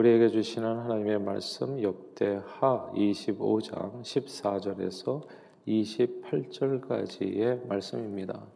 우리에게 주시는 하나님의 말씀 역대하 25장 14절에서 28절까지의 말씀입니다.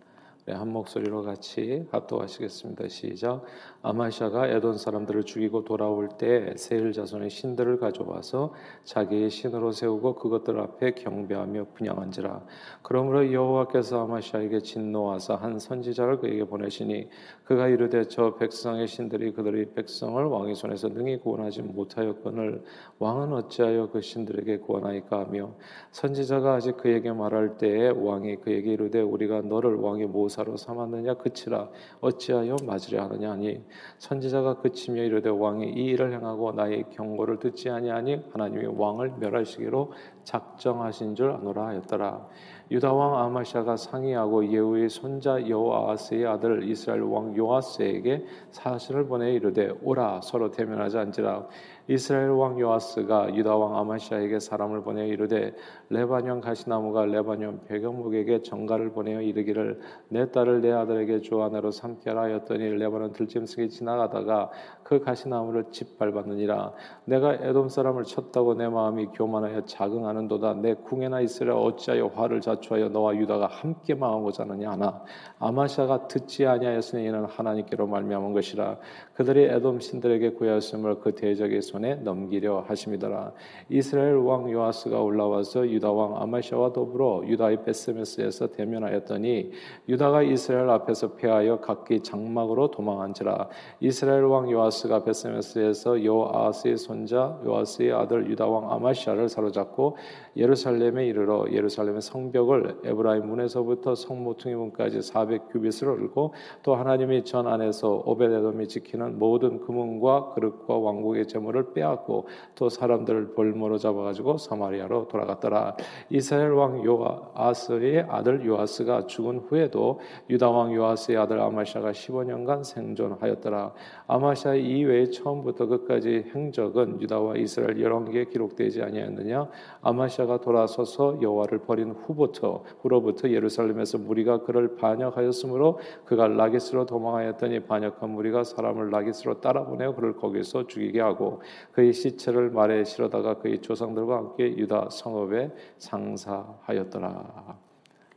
네, 한 목소리로 같이 합독하시겠습니다. 시작. 아마샤가 에돈 사람들을 죽이고 돌아올 때 세일 자손의 신들을 가져와서 자기의 신으로 세우고 그것들 앞에 경배하며 분양한지라. 그러므로 여호와께서 아마샤에게 진노하사 한 선지자를 그에게 보내시니 그가 이르되 저 백성의 신들이 그들의 백성을 왕의 손에서 능히 구원하지 못하였거늘 왕은 어찌하여 그 신들에게 구원하이까 하며 선지자가 아직 그에게 말할 때에 왕이 그에게 이르되 우리가 너를 왕의 모 모사로 삼았느냐? 그치라. 어찌하여 맞으려 하느냐? 하니 선지자가 그치며 이르되 왕이 이 일을 행하고 나의 경고를 듣지 아니하니 하나님이 왕을 멸하시기로 작정하신 줄 아노라 하였더라. 유다 왕 아마샤가 상의하고 예후의 손자 여호아스의 아들 이스라엘 왕 요아스에게 사신을 보내 이르되 오라 서로 대면하자 앉으라 이스라엘 왕 요아스가 유다 왕 아마시아에게 사람을 보내 이르되 레바논 가시나무가 레바논 백영목에게 정가를 보내어 이르기를 내 딸을 내 아들에게 주하나로 삼게라 하였더니 레바논 들짐승이 지나가다가 그 가시나무를 짓밟았느니라. 내가 에돔 사람을 쳤다고 내 마음이 교만하여 자긍하는도다. 내 궁에나 있으려 어찌하여 화를 자초하여 너와 유다가 함께 망하고자 하느냐 하나. 아마시아가 듣지 아니하였으니 이는 하나님께로 말미암은 것이라. 그들이 에돔 신들에게 구하였음을 그 대적의 손에 넘기려 하심이더라. 이스라엘 왕 요아스가 올라와서 유다 왕 아마샤와 더불어 유다의 베스메스에서 대면하였더니 유다가 이스라엘 앞에서 패하여 각기 장막으로 도망한지라. 이스라엘 왕 요아스가 베스메스에서 요아스의 손자 요아스의 아들 유다 왕 아마샤를 사로잡고 예루살렘에 이르러 예루살렘의 성벽을 에브라임 문에서부터 성모퉁이 문까지 400 규빗을 올고 또 하나님이 전 안에서 오베데돔이 지키는 모든 금은과 그릇과 왕국의 재물을 빼앗고 또 사람들을 볼모로 잡아가지고 사마리아로 돌아갔더라. 이스라엘 왕 요아스의 아들 요아스가 죽은 후에도 유다 왕 요아스의 아들 아마샤가 15년간 생존하였더라. 아마샤 이외에 처음부터 끝까지 행적은 유다와 이스라엘 개 기록되지 아니하였느냐? 아마샤가 돌아서서 여호와를 버린 후부터 후로부터 예루살렘에서 무리가 그를 반역하였으므로 그가 라기스로 도망하였더니 반역한 무리가 사람을 라기스로 따라보내어 그를 거기서 죽이게 하고 그의 시체를 말에 실어다가 그의 조상들과 함께 유다 성읍에 상사하였더라.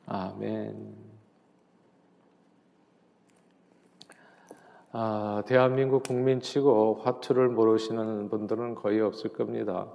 아멘. 아, 대한민국 국민치고 화투를 모르시는 분들은 거의 없을 겁니다.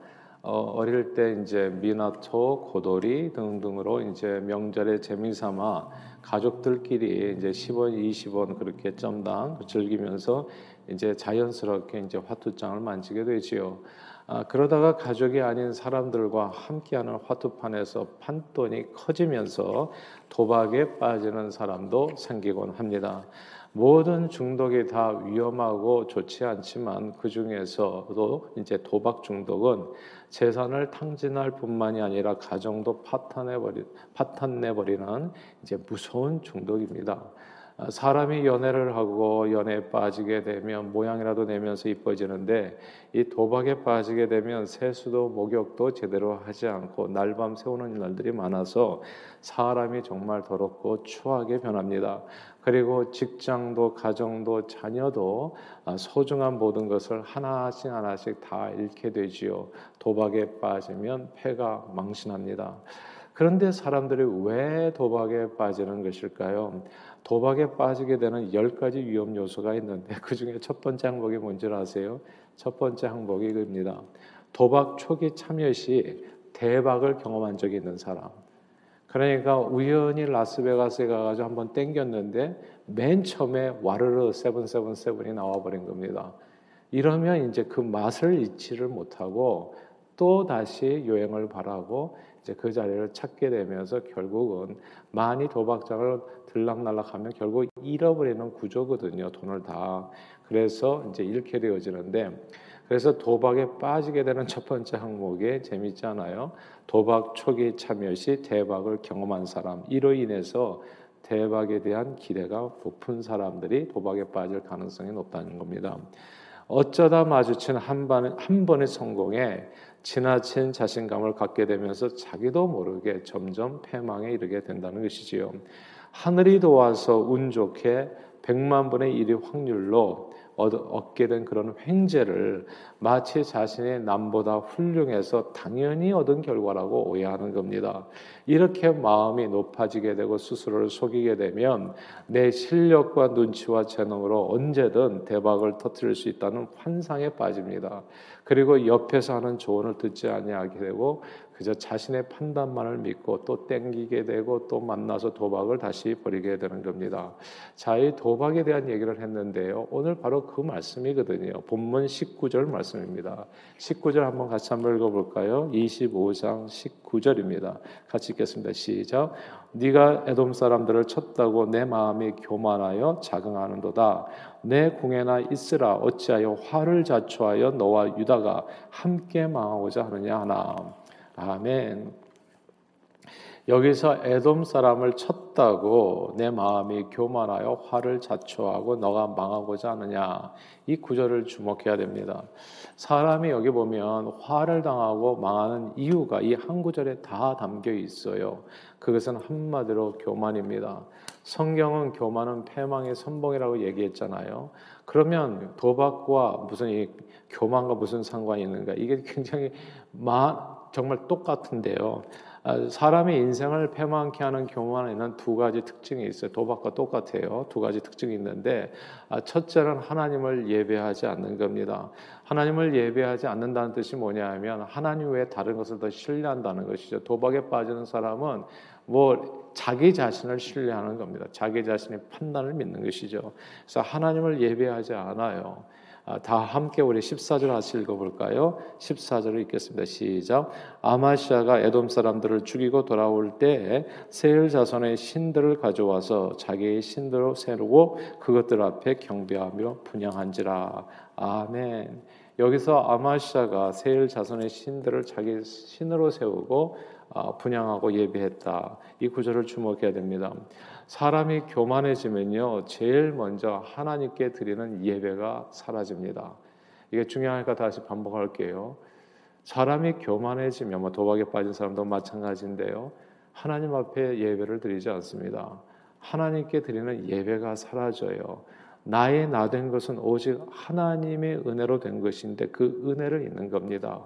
어, 릴때 이제 미나토, 고돌이 등등으로 이제 명절에 재미삼아 가족들끼리 이제 10원, 20원 그렇게 점당 즐기면서 이제 자연스럽게 이제 화투장을 만지게 되지요. 아, 그러다가 가족이 아닌 사람들과 함께하는 화투판에서 판돈이 커지면서 도박에 빠지는 사람도 생기곤 합니다. 모든 중독이 다 위험하고 좋지 않지만 그 중에서도 이제 도박 중독은 재산을 탕진할 뿐만이 아니라 가정도 파탄내 버리 파탄내 버리는 이제 무서운 중독입니다. 아, 사람이 연애를 하고 연애에 빠지게 되면 모양이라도 내면서 이뻐지는데 이 도박에 빠지게 되면 세수도 목욕도 제대로 하지 않고 날밤 새우는 날들이 많아서 사람이 정말 더럽고 추하게 변합니다. 그리고 직장도 가정도 자녀도 아, 소중한 모든 것을 하나씩 하나씩 다 잃게 되지요. 도박에 빠지면 패가 망신합니다. 그런데 사람들이 왜 도박에 빠지는 것일까요? 도박에 빠지게 되는 열 가지 위험 요소가 있는데 그 중에 첫 번째 항목이 뭔지 아세요? 첫 번째 항목이 이겁니다. 도박 초기 참여 시 대박을 경험한 적이 있는 사람. 그러니까 우연히 라스베가스에 가가지고 한번 땡겼는데 맨 처음에 와르르 세븐세븐세븐이 나와버린 겁니다. 이러면 이제 그 맛을 잊지를 못하고 또 다시 여행을 바라고 이제 그 자리를 찾게 되면서 결국은 많이 도박장을 들락날락하면 결국 잃어버리는 구조거든요. 돈을 다. 그래서 이제 잃게 되어지는데 그래서 도박에 빠지게 되는 첫 번째 항목에 재밌잖아요. 도박 초기 참여 시 대박을 경험한 사람 이로 인해서 대박에 대한 기대가 높은 사람들이 도박에 빠질 가능성이 높다는 겁니다. 어쩌다 마주친 한, 번, 한 번의 성공에 지나친 자신감을 갖게 되면서 자기도 모르게 점점 패망에 이르게 된다는 것이지요. 하늘이 도와서 운 좋게 100만 분의 1의 확률로 얻게 된 그런 횡재를 마치 자신의 남보다 훌륭해서 당연히 얻은 결과라고 오해하는 겁니다. 이렇게 마음이 높아지게 되고 스스로를 속이게 되면 내 실력과 눈치와 재능으로 언제든 대박을 터뜨릴 수 있다는 환상에 빠집니다. 그리고 옆에서 하는 조언을 듣지 아니하게 되고 그저 자신의 판단만을 믿고 또 땡기게 되고 또 만나서 도박을 다시 벌이게 되는 겁니다. 자, 이 도박에 대한 얘기를 했는데요. 오늘 바로 그 말씀이거든요. 본문 19절 말씀입니다. 19절 한번 같이 한번 읽어볼까요? 25장 19절입니다. 같이 읽겠습니다. 시작. 네가 에돔 사람들을 쳤다고 내 마음이 교만하여 자긍하는도다. 내 궁에나 있으라 어찌하여 화를 자초하여 너와 유다가 함께 망하고자 하느냐 하나. 아멘. 여기서 에돔 사람을 쳤다고 내 마음이 교만하여 화를 자초하고 너가 망하고자 하느냐 이 구절을 주목해야 됩니다. 사람이 여기 보면 화를 당하고 망하는 이유가 이 한 구절에 다 담겨 있어요. 그것은 한마디로 교만입니다. 성경은 교만은 패망의 선봉이라고 얘기했잖아요. 그러면 도박과 무슨 이 교만과 무슨 상관이 있는가? 이게 굉장히 마, 정말 똑같은데요. 아, 사람의 인생을 패망케 하는 교만에는 두 가지 특징이 있어요. 도박과 똑같아요. 두 가지 특징이 있는데 아, 첫째는 하나님을 예배하지 않는 겁니다. 하나님을 예배하지 않는다는 뜻이 뭐냐 하면 하나님 외에 다른 것을 더 신뢰한다는 것이죠. 도박에 빠지는 사람은 뭐 자기 자신을 신뢰하는 겁니다. 자기 자신의 판단을 믿는 것이죠. 그래서 하나님을 예배하지 않아요. 아, 다 함께 우리 14절 같이 읽어볼까요? 14절을 읽겠습니다. 시작. 아마시아가 에돔 사람들을 죽이고 돌아올 때 세일 자손의 신들을 가져와서 자기의 신들로 세우고 그것들 앞에 경배하며 분양한지라. 아멘. 여기서 아마시아가 세일 자손의 신들을 자기 신으로 세우고 아, 분양하고 예배했다. 이 구절을 주목해야 됩니다. 사람이 교만해지면요, 제일 먼저 하나님께 드리는 예배가 사라집니다. 이게 중요하니까 다시 반복할게요. 사람이 교만해지면 뭐 도박에 빠진 사람도 마찬가지인데요. 하나님 앞에 예배를 드리지 않습니다. 하나님께 드리는 예배가 사라져요. 나의 나 된 것은 오직 하나님의 은혜로 된 것인데 그 은혜를 있는 겁니다.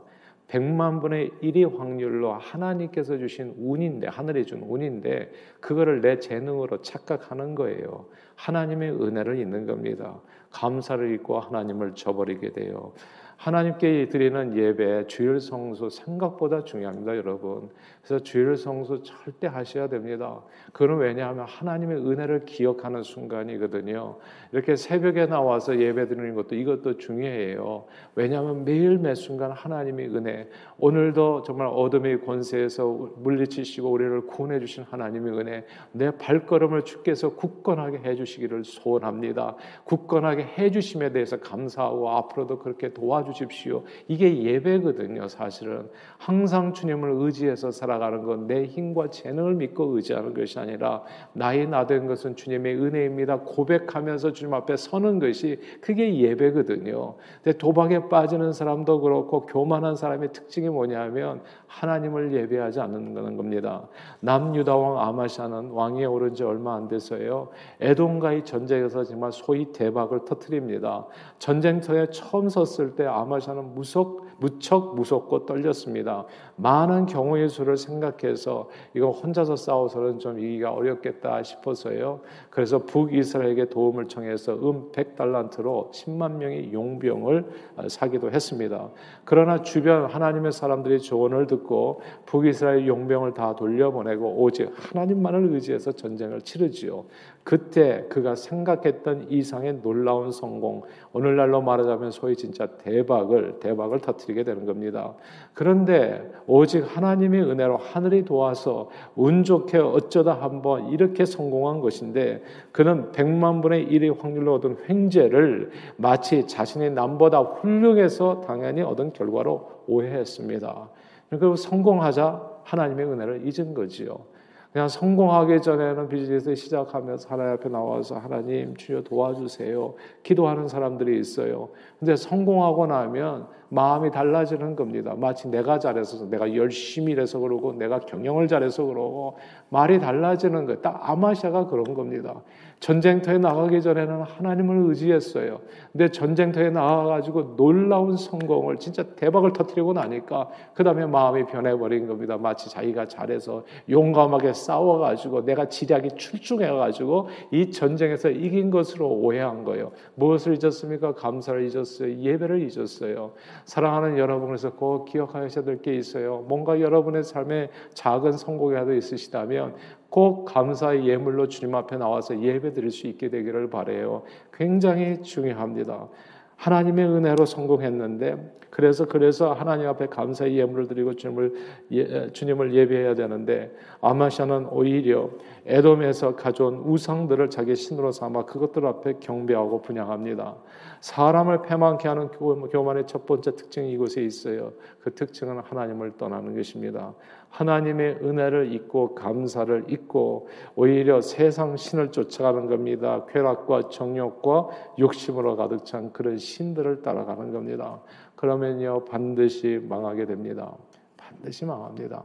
백만 분의 일이 확률로 하나님께서 주신 운인데 하늘이 준 운인데 그거를 내 재능으로 착각하는 거예요. 하나님의 은혜를 잊는 겁니다. 감사를 잊고 하나님을 저버리게 돼요. 하나님께 드리는 예배 주일 성수 생각보다 중요합니다, 여러분. 그래서 주일 성수 절대 하셔야 됩니다. 그건 왜냐하면 하나님의 은혜를 기억하는 순간이거든요. 이렇게 새벽에 나와서 예배 드리는 것도 이것도 중요해요. 왜냐하면 매일 매 순간 하나님의 은혜, 오늘도 정말 어둠의 권세에서 물리치시고 우리를 구원해 주신 하나님의 은혜, 내 발걸음을 주께서 굳건하게 해 주시기를 소원합니다. 굳건하게 해 주심에 대해서 감사하고 앞으로도 그렇게 도와주십시오. 이게 예배거든요, 사실은. 항상 주님을 의지해서 살아가는 건 내 힘과 재능을 믿고 의지하는 것이 아니라 나의 나된 것은 주님의 은혜입니다. 고백하면서 주님 앞에 서는 것이 그게 예배거든요. 근데 도박에 빠지는 사람도 그렇고 교만한 사람의 특징이 뭐냐면 하나님을 예배하지 않는다는 겁니다. 남유다 왕 아마샤는 왕위에 오른 지 얼마 안 돼서요. 에돔과의 전쟁에서 정말 소위 대박을 터뜨립니다. 전쟁터에 처음 섰을 때 아마샤는 무섭, 무척 무섭고 떨렸습니다. 많은 경우의 수를 생각해서 이거 혼자서 싸워서는 좀 이기가 어렵겠다 싶어서요. 그래서 북이스라엘에게 도움을 청해서 음 100달란트로 10만 명의 용병을 사기도 했습니다. 그러나 주변 하나님의 사람들이 조언을 듣고 북이스라엘 용병을 다 돌려보내고 오직 하나님만을 의지해서 전쟁을 치르지요. 그때 그가 생각했던 이상의 놀라운 성공, 오늘날로 말하자면 소위 진짜 대박을 대박을 터뜨 리게 되는 겁니다. 그런데 오직 하나님의 은혜로 하늘이 도와서 운 좋게 어쩌다 한번 이렇게 성공한 것인데 그는 백만 분의 1의 확률로 얻은 횡재를 마치 자신의 남보다 훌륭해서 당연히 얻은 결과로 오해했습니다. 그리고 성공하자 하나님의 은혜를 잊은 거지요. 그냥 성공하기 전에는 비즈니스 시작하면서 하나님 앞에 나와서 하나님 주여 도와주세요. 기도하는 사람들이 있어요. 근데 성공하고 나면 마음이 달라지는 겁니다. 마치 내가 잘해서 내가 열심히 일해서 그러고 내가 경영을 잘해서 그러고 말이 달라지는 거예요. 딱 아마샤가 그런 겁니다. 전쟁터에 나가기 전에는 하나님을 의지했어요. 근데 전쟁터에 나가가지고 놀라운 성공을 진짜 대박을 터뜨리고 나니까 그 다음에 마음이 변해버린 겁니다. 마치 자기가 잘해서 용감하게 싸워가지고 내가 지략이 출중해가지고 이 전쟁에서 이긴 것으로 오해한 거예요. 무엇을 잊었습니까? 감사를 잊었어요. 예배를 잊었어요. 사랑하는 여러분에서 꼭 기억하셔야 될 게 있어요. 뭔가 여러분의 삶에 작은 성공이라도 있으시다면 꼭 감사의 예물로 주님 앞에 나와서 예배 드릴 수 있게 되기를 바래요. 굉장히 중요합니다. 하나님의 은혜로 성공했는데 그래서 그래서 하나님 앞에 감사의 예물을 드리고 주님을 예, 주님을 예배해야 되는데 아마샤는 오히려 에돔에서 가져온 우상들을 자기 신으로 삼아 그것들 앞에 경배하고 분양합니다. 사람을 패망케 하는 교만의 첫 번째 특징이 이곳에 있어요. 그 특징은 하나님을 떠나는 것입니다. 하나님의 은혜를 잊고 감사를 잊고 오히려 세상 신을 쫓아가는 겁니다. 쾌락과 정욕과 욕심으로 가득 찬 그런 신들을 따라가는 겁니다. 그러면요 반드시 망하게 됩니다. 반드시 망합니다.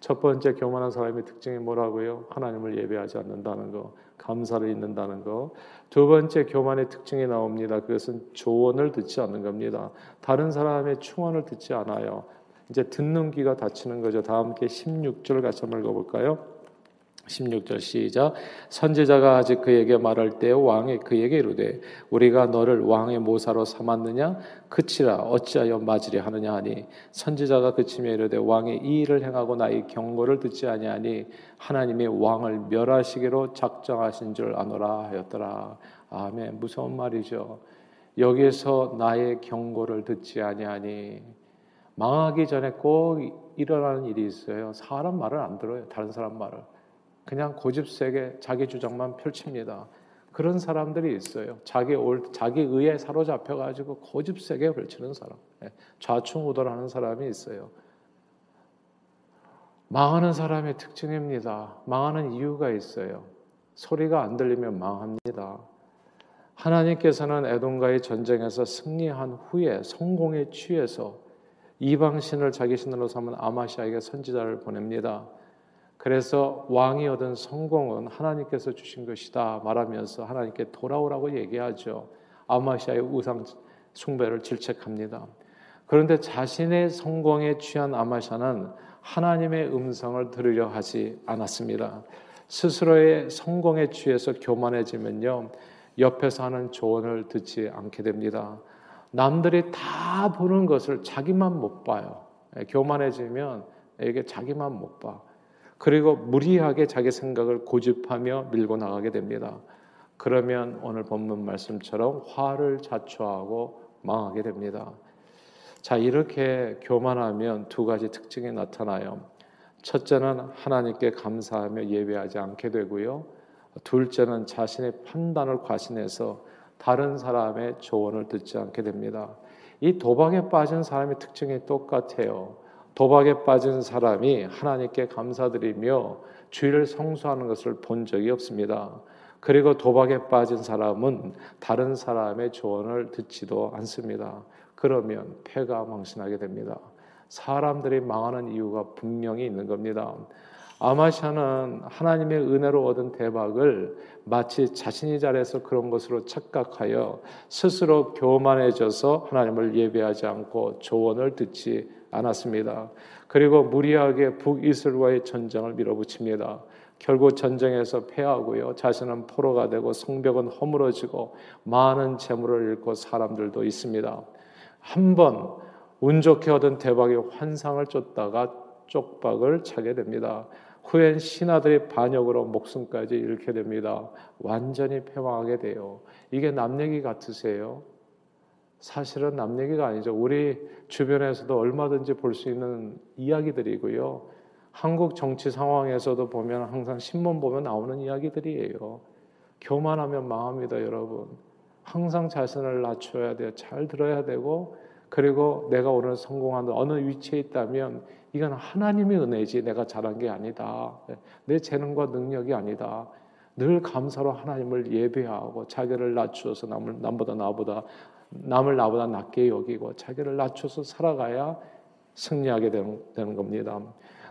첫 번째 교만한 사람의 특징이 뭐라고요? 하나님을 예배하지 않는다는 거, 감사를 잊는다는 거. 두 번째 교만의 특징이 나옵니다. 그것은 조언을 듣지 않는 겁니다. 다른 사람의 충언을 듣지 않아요. 이제 듣는 귀가 닫히는 거죠. 다 함께 16절 같이 한번 읽어볼까요? 16절 시작. 선지자가 아직 그에게 말할 때 왕이 그에게 이르되 우리가 너를 왕의 모사로 삼았느냐? 그치라 어찌하여 맞으려 하느냐 하니? 선지자가 그치며 이르되 왕이 이 일을 행하고 나의 경고를 듣지 아니하니 하나님이 왕을 멸하시기로 작정하신 줄 아노라 하였더라. 아멘. 무서운 말이죠. 여기에서 나의 경고를 듣지 아니하니 망하기 전에 꼭 일어나는 일이 있어요 사람 말을 안 들어요 다른 사람 말을 그냥 고집세게 자기 주장만 펼칩니다. 그런 사람들이 있어요. 자기 올 자기 의에 사로잡혀 가지고 고집세게 펼치는 사람, 예, 좌충우돌하는 사람이 있어요. 망하는 사람의 특징입니다. 망하는 이유가 있어요. 소리가 안 들리면 망합니다. 하나님께서는 에돔과의 전쟁에서 승리한 후에 성공에 취해서 이방 신을 자기 신으로 삼은 아마시아에게 선지자를 보냅니다. 그래서 왕이 얻은 성공은 하나님께서 주신 것이다 말하면서 하나님께 돌아오라고 얘기하죠. 아마시아의 우상 숭배를 질책합니다. 그런데 자신의 성공에 취한 아마샤는 하나님의 음성을 들으려 하지 않았습니다. 스스로의 성공에 취해서 교만해지면요. 옆에서 하는 조언을 듣지 않게 됩니다. 남들이 다 보는 것을 자기만 못 봐요. 교만해지면 이게 자기만 못 봐. 그리고 무리하게 자기 생각을 고집하며 밀고 나가게 됩니다. 그러면 오늘 본문 말씀처럼 화를 자초하고 망하게 됩니다. 자, 이렇게 교만하면 두 가지 특징이 나타나요. 첫째는 하나님께 감사하며 예배하지 않게 되고요. 둘째는 자신의 판단을 과신해서 다른 사람의 조언을 듣지 않게 됩니다. 이 도박에 빠진 사람의 특징이 똑같아요. 도박에 빠진 사람이 하나님께 감사드리며 주의를 성수하는 것을 본 적이 없습니다. 그리고 도박에 빠진 사람은 다른 사람의 조언을 듣지도 않습니다. 그러면 패가 망신하게 됩니다. 사람들이 망하는 이유가 분명히 있는 겁니다. 아마샤는 하나님의 은혜로 얻은 대박을 마치 자신이 잘해서 그런 것으로 착각하여 스스로 교만해져서 하나님을 예배하지 않고 조언을 듣지 않았습니다. 그리고 무리하게 북이스라엘과의 전쟁을 밀어붙입니다. 결국 전쟁에서 패하고요. 자신은 포로가 되고 성벽은 허물어지고 많은 재물을 잃고 사람들도 있습니다. 한 번 운 좋게 얻은 대박의 환상을 쫓다가 쪽박을 차게 됩니다. 후엔 신하들의 반역으로 목숨까지 잃게 됩니다. 완전히 패망하게 돼요. 이게 남 얘기 같으세요? 사실은 남 얘기가 아니죠. 우리 주변에서도 얼마든지 볼 수 있는 이야기들이고요. 한국 정치 상황에서도 보면 항상 신문 보면 나오는 이야기들이에요. 교만하면 망합니다, 여러분. 항상 자신을 낮춰야 돼요. 잘 들어야 되고 그리고 내가 오늘 성공하는 어느 위치에 있다면 이건 하나님의 은혜지 내가 잘한 게 아니다. 내 재능과 능력이 아니다. 늘 감사로 하나님을 예배하고 자기를 낮추어서 남을 남보다 나보다 남을 나보다 낮게 여기고 자기를 낮춰서 살아가야 승리하게 되는, 되는 겁니다.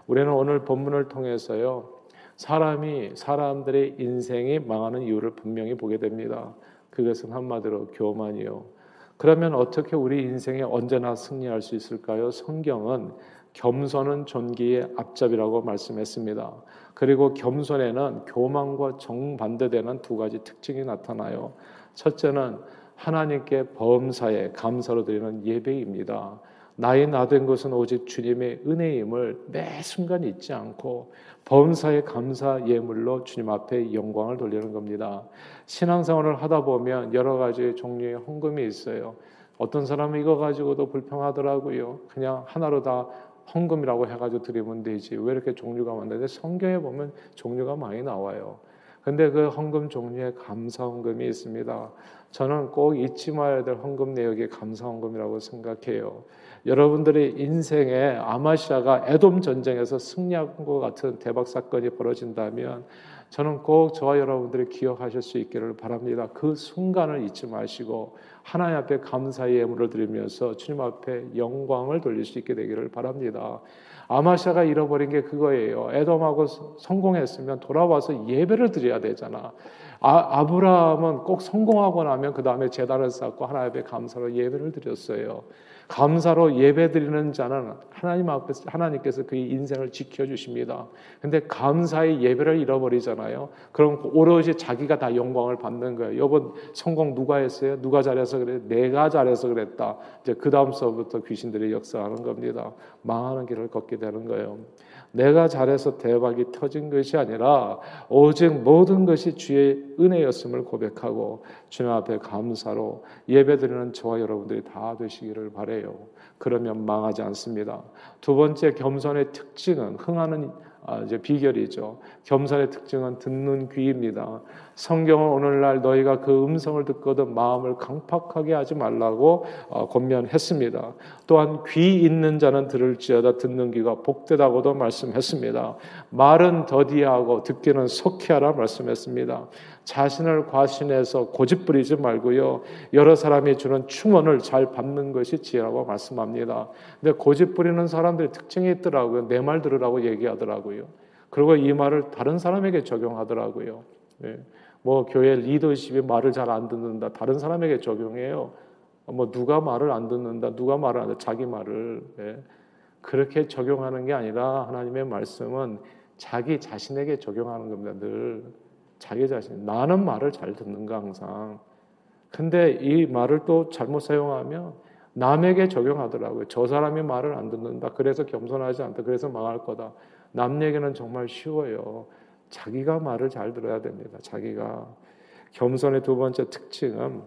우리는 오늘 본문을 통해서요. 사람이 사람들의 인생이 망하는 이유를 분명히 보게 됩니다. 그것은 한마디로 교만이요. 그러면 어떻게 우리 인생에 언제나 승리할 수 있을까요? 성경은 겸손은 존귀의 앞잡이라고 말씀했습니다. 그리고 겸손에는 교만과 정반대되는 두 가지 특징이 나타나요. 첫째는 하나님께 범사에 감사로 드리는 예배입니다. 나의 나 된 것은 오직 주님의 은혜임을 매 순간 잊지 않고 범사에 감사 예물로 주님 앞에 영광을 돌리는 겁니다. 신앙생활을 하다 보면 여러 가지 종류의 헌금이 있어요. 어떤 사람은 이거 가지고도 불평하더라고요. 그냥 하나로 다 헌금이라고 해가지고 드리면 되지. 왜 이렇게 종류가 많은데 성경에 보면 종류가 많이 나와요. 근데 그 헌금 종류에 감사 헌금이 있습니다. 저는 꼭 잊지 말아야 될 헌금 내역이 감사 헌금이라고 생각해요. 여러분들의 인생에 아마시아가 에돔 전쟁에서 승리한 것 같은 대박 사건이 벌어진다면 저는 꼭 저와 여러분들이 기억하실 수 있기를 바랍니다. 그 순간을 잊지 마시고 하나님 앞에 감사의 예물을 드리면서 주님 앞에 영광을 돌릴 수 있게 되기를 바랍니다. 아마샤가 잃어버린 게 그거예요. 에돔하고 성공했으면 돌아와서 예배를 드려야 되잖아. 아, 브라함은 꼭 성공하고 나면 그 다음에 재단을 쌓고 하나님 앞에 감사로 예배를 드렸어요. 감사로 예배드리는 자는 하나님 앞에서 하나님께서 그의 인생을 지켜 주십니다. 근데 감사의 예배를 잃어버리잖아요. 그럼 오로지 자기가 다 영광을 받는 거예요. 여보 성공 누가 했어요? 누가 잘해서 그래? 내가 잘해서 그랬다. 이제 그 다음서부터 귀신들이 역사하는 겁니다. 망하는 길을 걷게 되는 거예요. 내가 잘해서 대박이 터진 것이 아니라 오직 모든 것이 주의 은혜였음을 고백하고 주님 앞에 감사로 예배드리는 저와 여러분들이 다 되시기를 바래 요. 그러면 망하지 않습니다. 두 번째 겸손의 특징은 흥하는 아, 이제 비결이죠. 겸손의 특징은 듣는 귀입니다. 성경은 오늘날 너희가 그 음성을 듣거든 마음을 강팍하게 하지 말라고 어, 권면했습니다. 또한 귀 있는 자는 들을지어다 듣는 귀가 복되다고도 말씀했습니다. 말은 더디하고 듣기는 속히하라 말씀했습니다. 자신을 과신해서 고집부리지 말고요. 여러 사람이 주는 충원을 잘 받는 것이 지혜라고 말씀합니다. 근데 고집부리는 사람들이 특징이 있더라고요. 내 말 들으라고 얘기하더라고요. 그리고 이 말을 다른 사람에게 적용하더라고요. 네. 뭐 교회 리더십이 말을 잘 안 듣는다. 다른 사람에게 적용해요. 뭐 누가 말을 안 듣는다. 누가 말을 안 듣는다. 자기 말을. 네. 그렇게 적용하는 게 아니라 하나님의 말씀은 자기 자신에게 적용하는 겁니다. 늘. 자기 자신 나는 말을 잘 듣는가 항상. 근데 이 말을 또 잘못 사용하면 남에게 적용하더라고요. 저 사람이 말을 안 듣는다. 그래서 겸손하지 않다. 그래서 망할 거다. 남 얘기는 정말 쉬워요. 자기가 말을 잘 들어야 됩니다. 자기가 겸손의 두 번째 특징은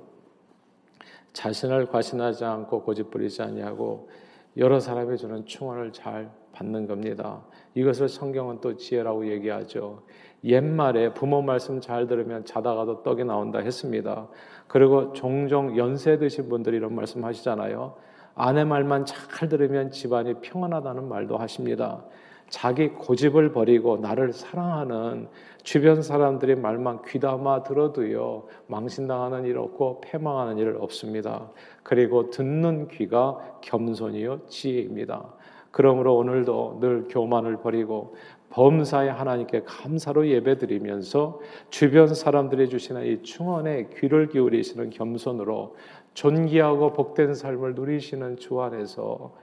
자신을 과신하지 않고 고집부리지 아니하고 여러 사람이 주는 충원을 잘 받는 겁니다. 이것을 성경은 또 지혜라고 얘기하죠. 옛말에 부모 말씀 잘 들으면 자다가도 떡이 나온다 했습니다. 그리고 종종 연세 드신 분들이 이런 말씀 하시잖아요. 아내 말만 잘 들으면 집안이 평안하다는 말도 하십니다. 자기 고집을 버리고 나를 사랑하는 주변 사람들의 말만 귀담아 들어도요, 망신당하는 일 없고 패망하는 일 없습니다. 그리고 듣는 귀가 겸손이요, 지혜입니다. 그러므로 오늘도 늘 교만을 버리고 범사에 하나님께 감사로 예배드리면서 주변 사람들이 주시는 이 충원에 귀를 기울이시는 겸손으로 존귀하고 복된 삶을 누리시는 주 안에서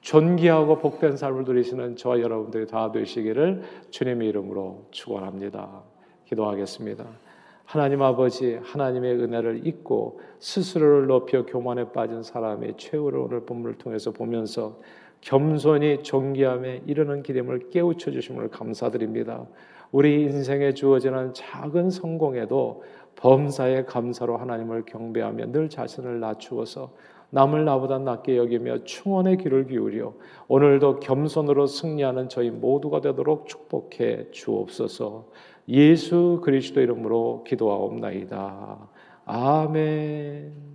존귀하고 복된 삶을 누리시는 저와 여러분들이 다 되시기를 주님의 이름으로 축원합니다. 기도하겠습니다. 하나님 아버지 하나님의 은혜를 잊고 스스로를 높여 교만에 빠진 사람의 최후를 오늘 본문을 통해서 보면서 겸손히 존귀함에 이르는 기름을 깨우쳐 주심을 감사드립니다. 우리 인생에 주어지는 작은 성공에도 범사의 감사로 하나님을 경배하며 늘 자신을 낮추어서 남을 나보다 낮게 여기며 충원의 귀를 기울여 오늘도 겸손으로 승리하는 저희 모두가 되도록 축복해 주옵소서. 예수 그리스도 이름으로 기도하옵나이다. 아멘.